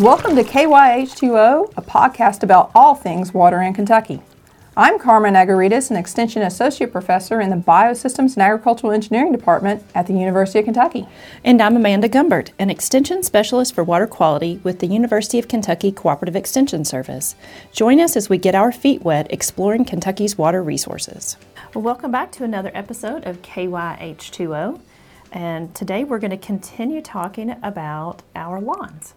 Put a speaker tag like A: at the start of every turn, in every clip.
A: Welcome to KYH2O, a podcast about all things water in Kentucky. I'm Carmen Agouridis, an Extension Associate Professor in the Biosystems and Agricultural Engineering Department at the University of Kentucky.
B: And I'm Amanda Gumbert, an Extension Specialist for Water Quality with the University of Kentucky Cooperative Extension Service. Join us as we get our feet wet exploring Kentucky's water resources. Well, welcome back to another episode of KYH2O. And today we're going to continue talking about our lawns.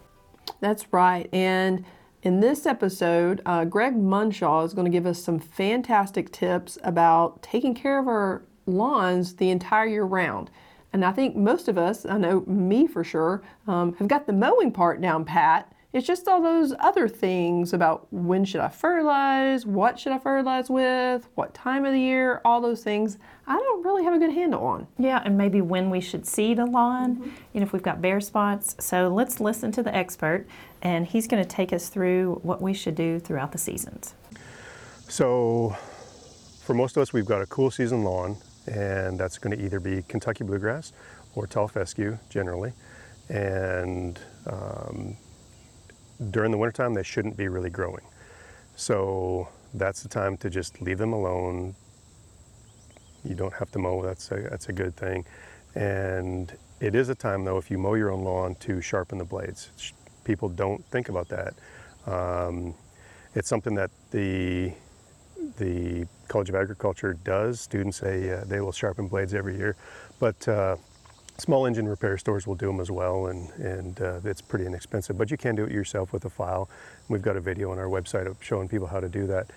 A: That's right. And in this episode, uh, Greg Munshaw is going to give us some fantastic tips about taking care of our lawns the entire year round. And I think most of us, I know me for sure, um, have got the mowing part down pat. It's just all those other things about when should I fertilize, what should I fertilize with, what time of the year, all those things I don't really have a good handle on.
B: Yeah, and maybe when we should seed a lawn, mm-hmm. you know, if we've got bare spots. So let's listen to the expert, and he's going to take us through what we should do throughout the seasons.
C: So, for most of us, we've got a cool season lawn, and that's going to either be Kentucky bluegrass or tall fescue generally. And um, during the wintertime, they shouldn't be really growing. So that's the time to just leave them alone. You don't have to mow, that's a, that's a good thing. And it is a time though, if you mow your own lawn, to sharpen the blades. People don't think about that. Um, it's something that the the College of Agriculture does. Students say uh, they will sharpen blades every year, but uh, Small engine repair stores will do them as well, and, and uh, it's pretty inexpensive, but you can do it yourself with a file. We've got a video on our website showing people how to do that.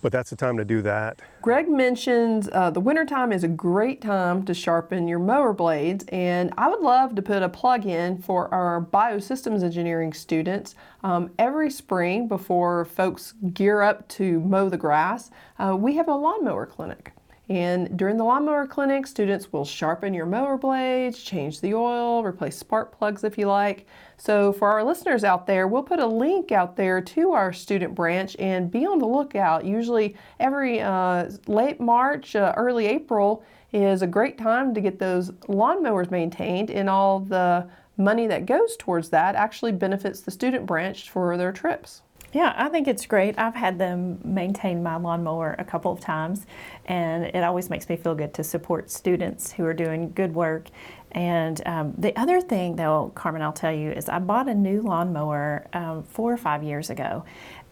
C: But that's the time to do that.
A: Greg mentions uh, the wintertime is a great time to sharpen your mower blades, and I would love to put a plug in for our biosystems engineering students. Um, every spring, before folks gear up to mow the grass, uh, we have a lawnmower clinic. And during the lawnmower clinic, students will sharpen your mower blades, change the oil, replace spark plugs if you like. So for our listeners out there, we'll put a link out there to our student branch and be on the lookout. Usually every uh, late March, uh, early April is a great time to get those lawnmowers maintained and all the money that goes towards that actually benefits the student branch for their trips.
B: Yeah, I think it's great. I've had them maintain my lawnmower a couple of times, and it always makes me feel good to support students who are doing good work. And um, the other thing, though, Carmen, I'll tell you, is I bought a new lawnmower um, four or five years ago,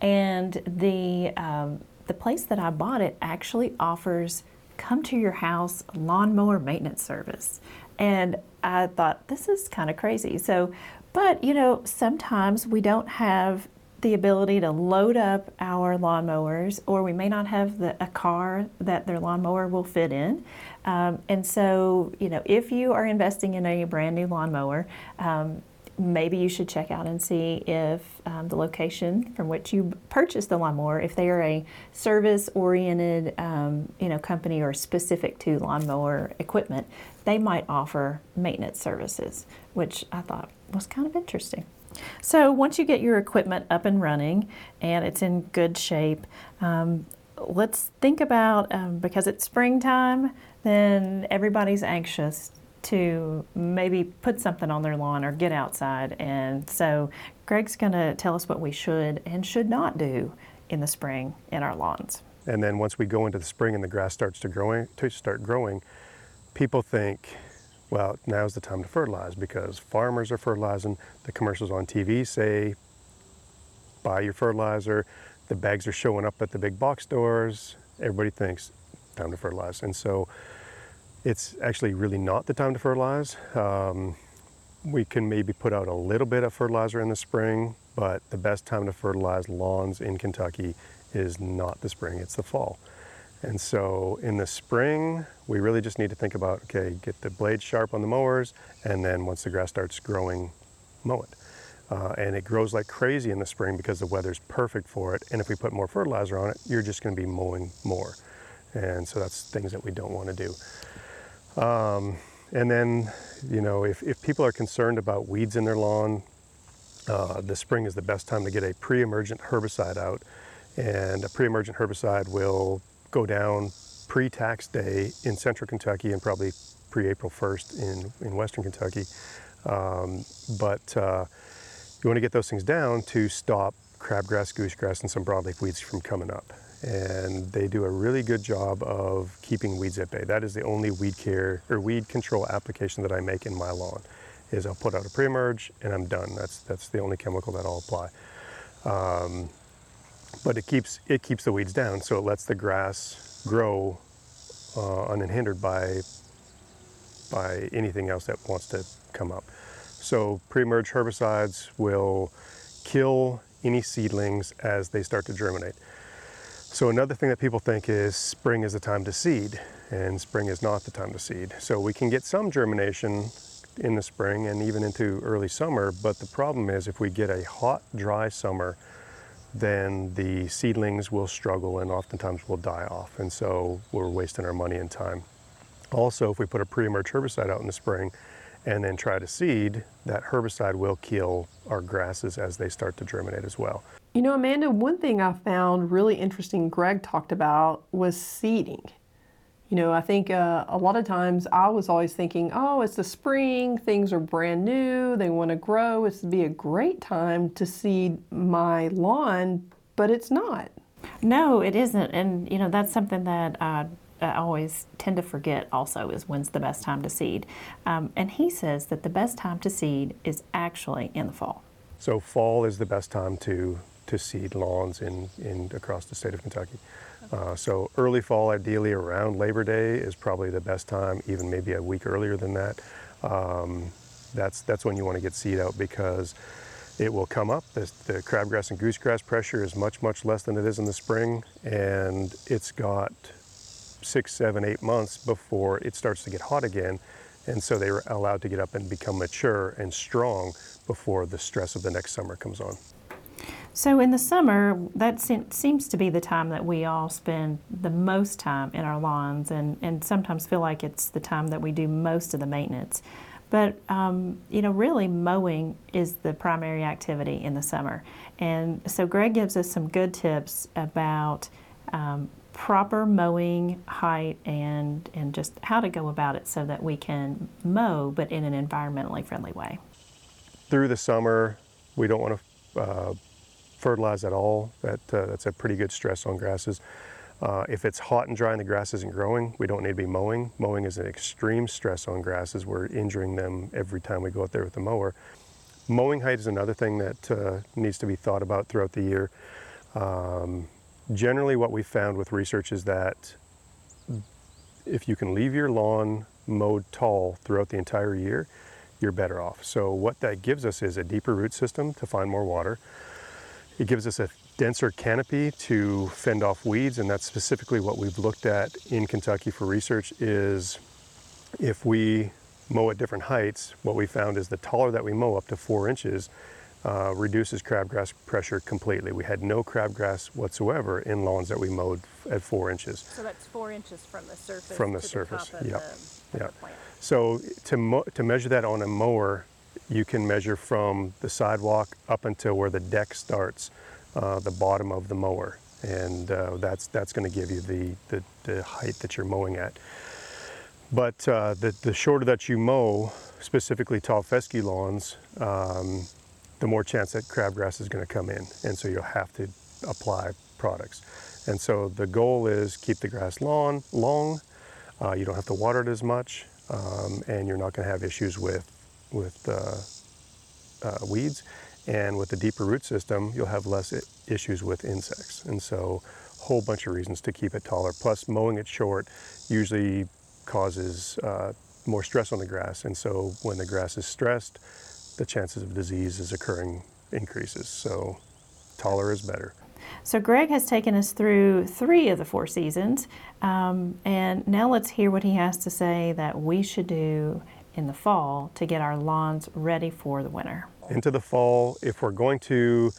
B: and the um, the place that I bought it actually offers come to your house lawnmower maintenance service. And I thought this is kind of crazy. So, but you know, sometimes we don't have the ability to load up our lawnmowers, or we may not have the, a car that their lawnmower will fit in. Um, and so, you know, if you are investing in a brand new lawnmower, um, maybe you should check out and see if um, the location from which you purchased the lawnmower, if they are a service-oriented, um, you know, company or specific to lawnmower equipment, they might offer maintenance services, which I thought was kind of interesting. So once you get your equipment up and running and it's in good shape, um, let's think about um, because it's springtime, then everybody's anxious to maybe put something on their lawn or get outside. And so Greg's going to tell us what we should and should not do in the spring in our lawns.
C: And then once we go into the spring and the grass starts to growing to start growing, people think well, now's the time to fertilize because farmers are fertilizing. The commercials on TV say, buy your fertilizer. The bags are showing up at the big box stores. Everybody thinks, time to fertilize. And so it's actually really not the time to fertilize. Um, we can maybe put out a little bit of fertilizer in the spring, but the best time to fertilize lawns in Kentucky is not the spring, it's the fall. And so in the spring, we really just need to think about, okay, get the blades sharp on the mowers, and then once the grass starts growing, mow it. Uh, and it grows like crazy in the spring because the weather's perfect for it. And if we put more fertilizer on it, you're just going to be mowing more. And so that's things that we don't want to do. Um, and then, you know, if, if people are concerned about weeds in their lawn, uh, the spring is the best time to get a pre-emergent herbicide out. And a pre-emergent herbicide will go down pre-tax day in central Kentucky and probably pre-April 1st in, in western Kentucky. Um, but uh, you want to get those things down to stop crabgrass, goosegrass, and some broadleaf weeds from coming up. And they do a really good job of keeping weeds at bay. That is the only weed care or weed control application that I make in my lawn. Is I'll put out a pre-emerge and I'm done. That's that's the only chemical that I'll apply. Um, but it keeps it keeps the weeds down, so it lets the grass grow uh, unhindered by by anything else that wants to come up. So pre-emerge herbicides will kill any seedlings as they start to germinate. So another thing that people think is spring is the time to seed, and spring is not the time to seed. So we can get some germination in the spring and even into early summer, but the problem is if we get a hot, dry summer, then the seedlings will struggle and oftentimes will die off. And so we're wasting our money and time. Also, if we put a pre-emerge herbicide out in the spring and then try to seed, that herbicide will kill our grasses as they start to germinate as well.
A: You know, Amanda, one thing I found really interesting Greg talked about was seeding. You know, I think uh, a lot of times I was always thinking, oh, it's the spring, things are brand new, they want to grow. It's be a great time to seed my lawn, but it's not.
B: No, it isn't. And, you know, that's something that uh, I always tend to forget also is when's the best time to seed. Um, and he says that the best time to seed is actually in the fall.
C: So fall is the best time to to seed lawns in, in across the state of Kentucky. Uh, so early fall, ideally around Labor Day, is probably the best time. Even maybe a week earlier than that. Um, that's that's when you want to get seed out because it will come up. The, the crabgrass and goosegrass pressure is much much less than it is in the spring, and it's got six, seven, eight months before it starts to get hot again. And so they are allowed to get up and become mature and strong before the stress of the next summer comes on.
B: So in the summer, that seems to be the time that we all spend the most time in our lawns, and, and sometimes feel like it's the time that we do most of the maintenance. But um, you know, really, mowing is the primary activity in the summer, and so Greg gives us some good tips about um, proper mowing height and and just how to go about it so that we can mow, but in an environmentally friendly way.
C: Through the summer, we don't want to uh, fertilize at all. That uh, that's a pretty good stress on grasses. Uh, if it's hot and dry and the grass isn't growing, we don't need to be mowing. Mowing is an extreme stress on grasses. We're injuring them every time we go out there with the mower. Mowing height is another thing that uh, needs to be thought about throughout the year. Um, generally, what we found with research is that if you can leave your lawn mowed tall throughout the entire year, you're better off. So, what that gives us is a deeper root system to find more water. It gives us a denser canopy to fend off weeds, and that's specifically what we've looked at in Kentucky for research is if we mow at different heights, what we found is the taller that we mow up to four inches uh, reduces crabgrass pressure completely. We had no crabgrass whatsoever in lawns that we mowed at four inches.
D: So that's four inches from the surface
C: From the surface,
D: the top of
C: yep,
D: the, of
C: yep.
D: the plant.
C: So to, mo- to measure that on a mower, you can measure from the sidewalk up until where the deck starts, uh, the bottom of the mower, and uh, that's that's going to give you the, the the height that you're mowing at. But uh, the the shorter that you mow, specifically tall fescue lawns, um, the more chance that crabgrass is going to come in, and so you'll have to apply products. And so the goal is keep the grass long, long. Uh, you don't have to water it as much, um, and you're not going to have issues with with uh, uh, weeds. And with the deeper root system, you'll have less issues with insects. And so, a whole bunch of reasons to keep it taller. Plus, mowing it short usually causes uh, more stress on the grass. And so, when the grass is stressed, the chances of disease is occurring increases. So, taller is better.
B: So Greg has taken us through three of the four seasons, um, and now let's hear what he has to say that we should do in the fall to get our lawns ready for the winter.
C: into the fall if we're going to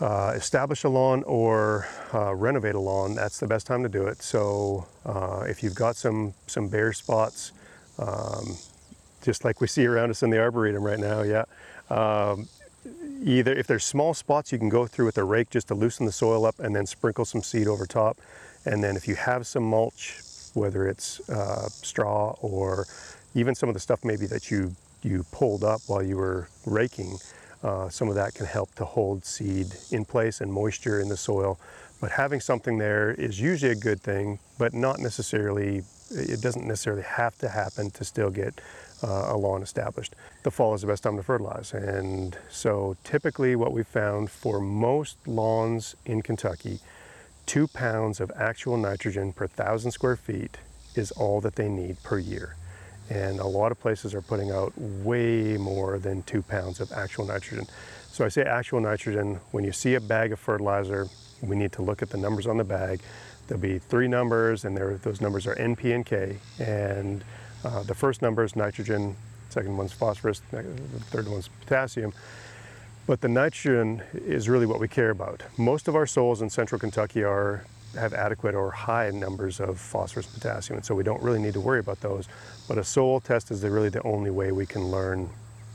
C: uh, establish a lawn or uh, renovate a lawn that's the best time to do it so uh, if you've got some some bare spots um, just like we see around us in the arboretum right now yeah um, either if there's small spots you can go through with a rake just to loosen the soil up and then sprinkle some seed over top and then if you have some mulch whether it's uh, straw or even some of the stuff maybe that you you pulled up while you were raking Uh, some of that can help to hold seed in place and moisture in the soil. But having something there is usually a good thing, but not necessarily, it doesn't necessarily have to happen to still get uh, a lawn established. The fall is the best time to fertilize. And so typically, what we've found for most lawns in Kentucky, two pounds of actual nitrogen per thousand square feet is all that they need per year. And a lot of places are putting out way more than two pounds of actual nitrogen. So I say actual nitrogen, when you see a bag of fertilizer, we need to look at the numbers on the bag. There'll be three numbers, and those numbers are N, P, and K. And uh, the first number is nitrogen, second one's phosphorus, the third one's potassium. But the nitrogen is really what we care about. Most of our soils in central Kentucky are have adequate or high numbers of phosphorus and potassium, and so we don't really need to worry about those. But a soil test is really the only way we can learn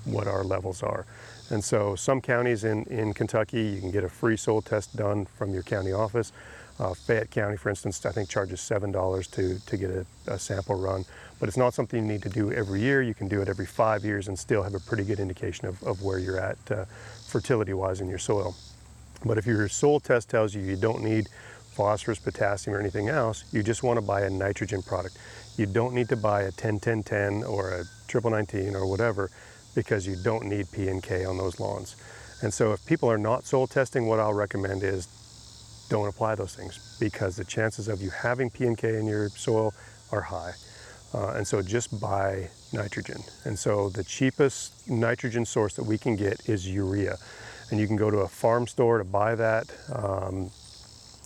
C: what our levels are. And so some counties in, in Kentucky, you can get a free soil test done from your county office. Uh, Fayette County, for instance, I think charges $7 to, to get a, a sample run. But it's not something you need to do every year. You can do it every five years and still have a pretty good indication of, of where you're at uh, fertility-wise in your soil. But if your soil test tells you you don't need phosphorus, potassium, or anything else, you just want to buy a nitrogen product. You don't need to buy a 10-10-10 or a triple 19 or whatever because you don't need P and K on those lawns. And so if people are not soil testing, what I'll recommend is don't apply those things because the chances of you having P and K in your soil are high. Uh, and so just buy nitrogen. And so the cheapest nitrogen source that we can get is urea. And you can go to a farm store to buy that. Um,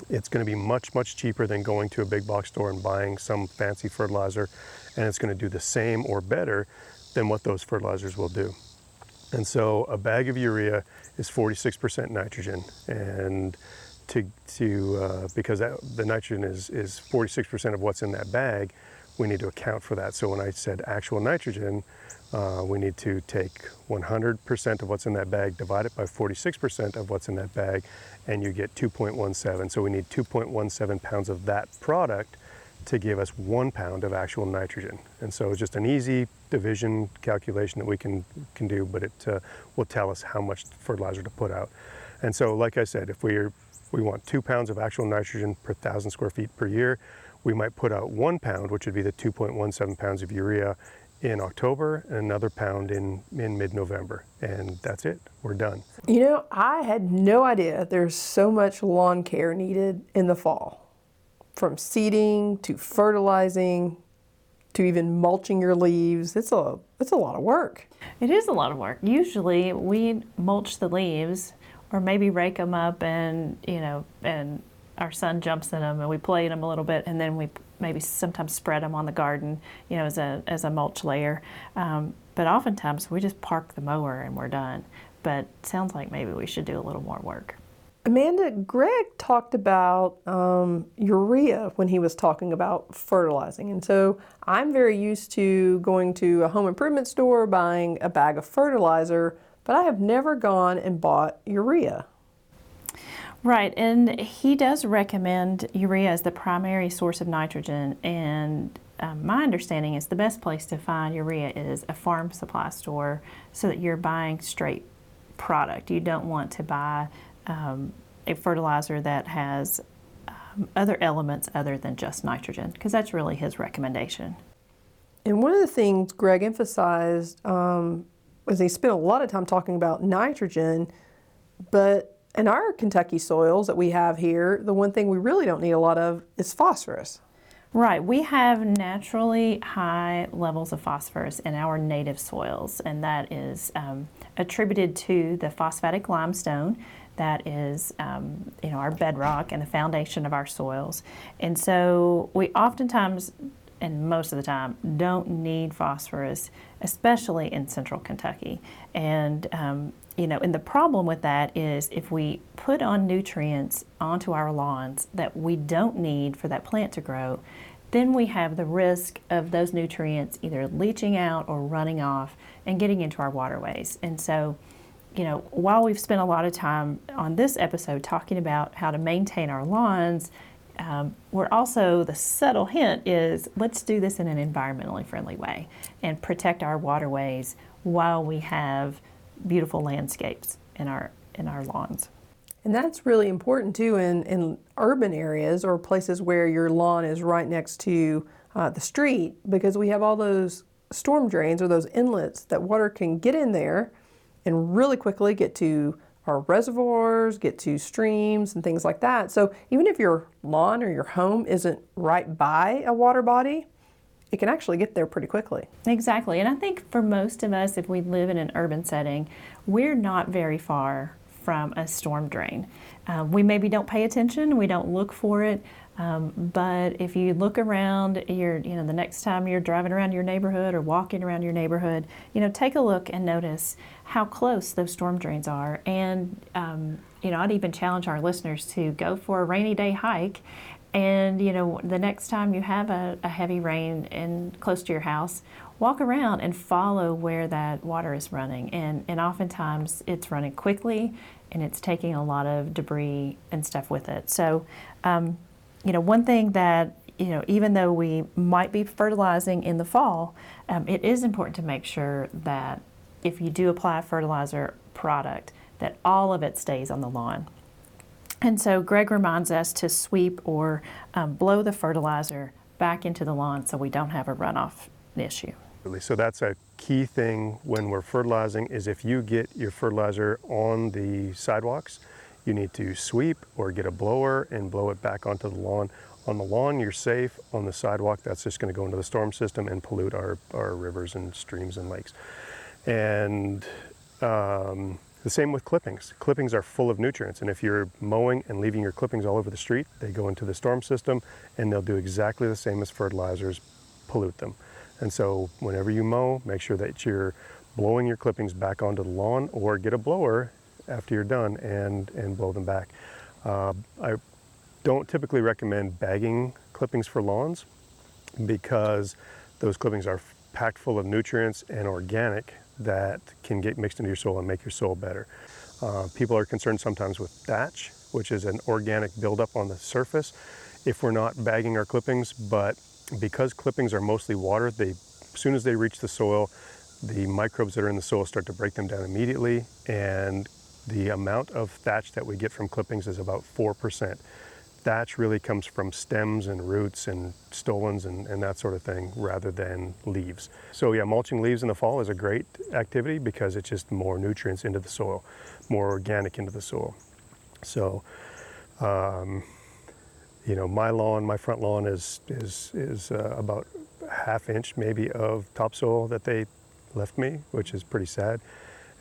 C: it's going to be much, much cheaper than going to a big box store and buying some fancy fertilizer. And it's going to do the same or better than what those fertilizers will do. And so a bag of urea is 46% nitrogen. And to, to uh, because that, the nitrogen is, is 46% of what's in that bag, we need to account for that. So when I said actual nitrogen, uh, we need to take 100% of what's in that bag, divide it by 46% of what's in that bag, and you get 2.17. So we need 2.17 pounds of that product to give us one pound of actual nitrogen. And so it's just an easy division calculation that we can, can do, but it uh, will tell us how much fertilizer to put out. And so, like I said, if we're, we want two pounds of actual nitrogen per thousand square feet per year, we might put out one pound, which would be the 2.17 pounds of urea in October and another pound in, in mid-November. And that's it, we're done.
A: You know, I had no idea there's so much lawn care needed in the fall. From seeding to fertilizing to even mulching your leaves. It's a it's a lot of work.
B: It is a lot of work. Usually we mulch the leaves or maybe rake them up and, you know, and our son jumps in them and we play in them a little bit and then we maybe sometimes spread them on the garden, you know, as a, as a mulch layer. Um, but oftentimes we just park the mower and we're done. But sounds like maybe we should do a little more work.
A: Amanda, Greg talked about um, urea when he was talking about fertilizing. And so I'm very used to going to a home improvement store, buying a bag of fertilizer, but I have never gone and bought urea.
B: Right, and he does recommend urea as the primary source of nitrogen. And um, my understanding is the best place to find urea is a farm supply store so that you're buying straight product. You don't want to buy um, a fertilizer that has um, other elements other than just nitrogen, because that's really his recommendation.
A: And one of the things Greg emphasized um, was he spent a lot of time talking about nitrogen, but in our Kentucky soils that we have here, the one thing we really don't need a lot of is phosphorus.
B: Right, we have naturally high levels of phosphorus in our native soils, and that is um, attributed to the phosphatic limestone that is um, you know our bedrock and the foundation of our soils. And so we oftentimes and most of the time don't need phosphorus, especially in central Kentucky. And um, you know, and the problem with that is if we put on nutrients onto our lawns that we don't need for that plant to grow, then we have the risk of those nutrients either leaching out or running off and getting into our waterways. And so, you know, while we've spent a lot of time on this episode talking about how to maintain our lawns, um, we're also the subtle hint is let's do this in an environmentally friendly way and protect our waterways while we have beautiful landscapes in our in our lawns.
A: And that's really important too in, in urban areas or places where your lawn is right next to uh, the street because we have all those storm drains or those inlets that water can get in there and really quickly get to our reservoirs, get to streams and things like that. So even if your lawn or your home isn't right by a water body, it can actually get there pretty quickly.
B: Exactly. And I think for most of us, if we live in an urban setting, we're not very far from a storm drain. Uh, we maybe don't pay attention, we don't look for it, um, but if you look around, you're, you know, the next time you're driving around your neighborhood or walking around your neighborhood, you know, take a look and notice how close those storm drains are. And, um, you know, I'd even challenge our listeners to go for a rainy day hike and you know, the next time you have a, a heavy rain and close to your house, walk around and follow where that water is running. And and oftentimes it's running quickly, and it's taking a lot of debris and stuff with it. So, um, you know, one thing that you know, even though we might be fertilizing in the fall, um, it is important to make sure that if you do apply a fertilizer product, that all of it stays on the lawn. And so Greg reminds us to sweep or um, blow the fertilizer back into the lawn so we don't have a runoff issue.
C: So that's a key thing when we're fertilizing is if you get your fertilizer on the sidewalks, you need to sweep or get a blower and blow it back onto the lawn. On the lawn, you're safe. On the sidewalk, that's just going to go into the storm system and pollute our, our rivers and streams and lakes. And um, the same with clippings. Clippings are full of nutrients, and if you're mowing and leaving your clippings all over the street, they go into the storm system and they'll do exactly the same as fertilizers, pollute them. And so, whenever you mow, make sure that you're blowing your clippings back onto the lawn or get a blower after you're done and, and blow them back. Uh, I don't typically recommend bagging clippings for lawns because those clippings are packed full of nutrients and organic that can get mixed into your soil and make your soil better. Uh, people are concerned sometimes with thatch, which is an organic buildup on the surface if we're not bagging our clippings, but because clippings are mostly water, they, as soon as they reach the soil, the microbes that are in the soil start to break them down immediately, and the amount of thatch that we get from clippings is about 4% thatch really comes from stems and roots and stolons and, and that sort of thing rather than leaves. So yeah, mulching leaves in the fall is a great activity because it's just more nutrients into the soil, more organic into the soil. So, um, you know, my lawn, my front lawn is is is uh, about half inch maybe of topsoil that they left me, which is pretty sad.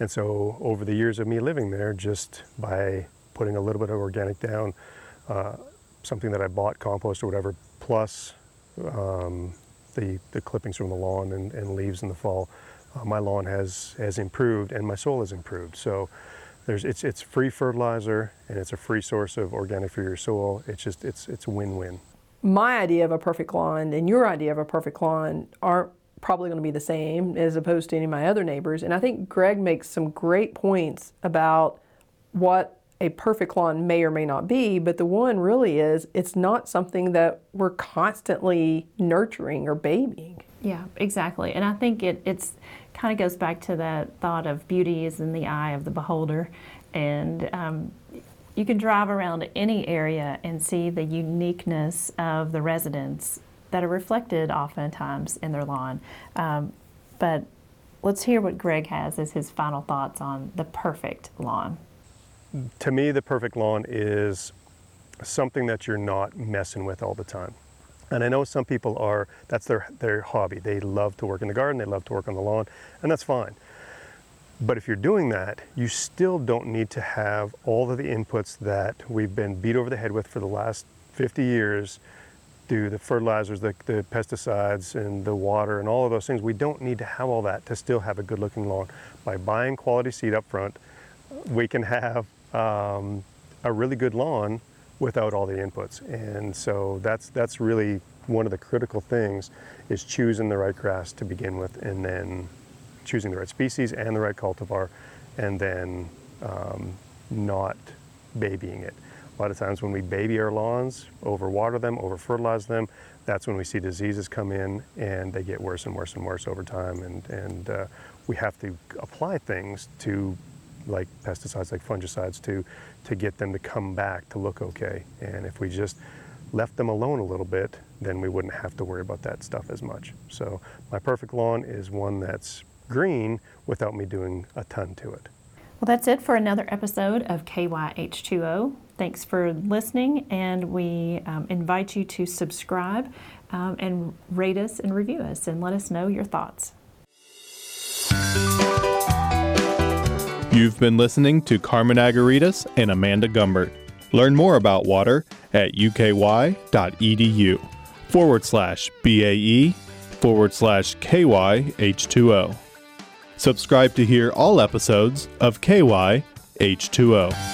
C: And so over the years of me living there, just by putting a little bit of organic down, uh, something that I bought, compost or whatever, plus um, the, the clippings from the lawn and, and leaves in the fall, uh, my lawn has, has improved and my soil has improved. So there's, it's, it's free fertilizer and it's a free source of organic for your soil. It's just, it's, it's win-win.
A: My idea of a perfect lawn and your idea of a perfect lawn aren't probably going to be the same as opposed to any of my other neighbors. And I think Greg makes some great points about what a perfect lawn may or may not be, but the one really is it's not something that we're constantly nurturing or babying.
B: Yeah, exactly. And I think it it's kind of goes back to that thought of beauty is in the eye of the beholder. And um, you can drive around any area and see the uniqueness of the residents that are reflected oftentimes in their lawn. Um, but let's hear what Greg has as his final thoughts on the perfect lawn
C: to me, the perfect lawn is something that you're not messing with all the time. And I know some people are, that's their, their hobby. They love to work in the garden, they love to work on the lawn, and that's fine. But if you're doing that, you still don't need to have all of the inputs that we've been beat over the head with for the last 50 years do the fertilizers, the, the pesticides, and the water, and all of those things. We don't need to have all that to still have a good looking lawn. By buying quality seed up front, we can have um, a really good lawn without all the inputs. And so that's that's really one of the critical things is choosing the right grass to begin with, and then choosing the right species and the right cultivar, and then um, not babying it. A lot of times when we baby our lawns, overwater them, over fertilize them, that's when we see diseases come in and they get worse and worse and worse over time. And, and uh, we have to apply things to like pesticides like fungicides to to get them to come back to look okay and if we just left them alone a little bit then we wouldn't have to worry about that stuff as much so my perfect lawn is one that's green without me doing a ton to it
B: Well, that's it for another episode of KYH2O. Thanks for listening, and we um, invite you to subscribe um, and rate us and review us and let us know your thoughts.
E: You've been listening to Carmen Agouridis and Amanda Gumbert. Learn more about water at uky.edu forward slash BAE forward slash KYH2O. Subscribe to hear all episodes of KY H2O.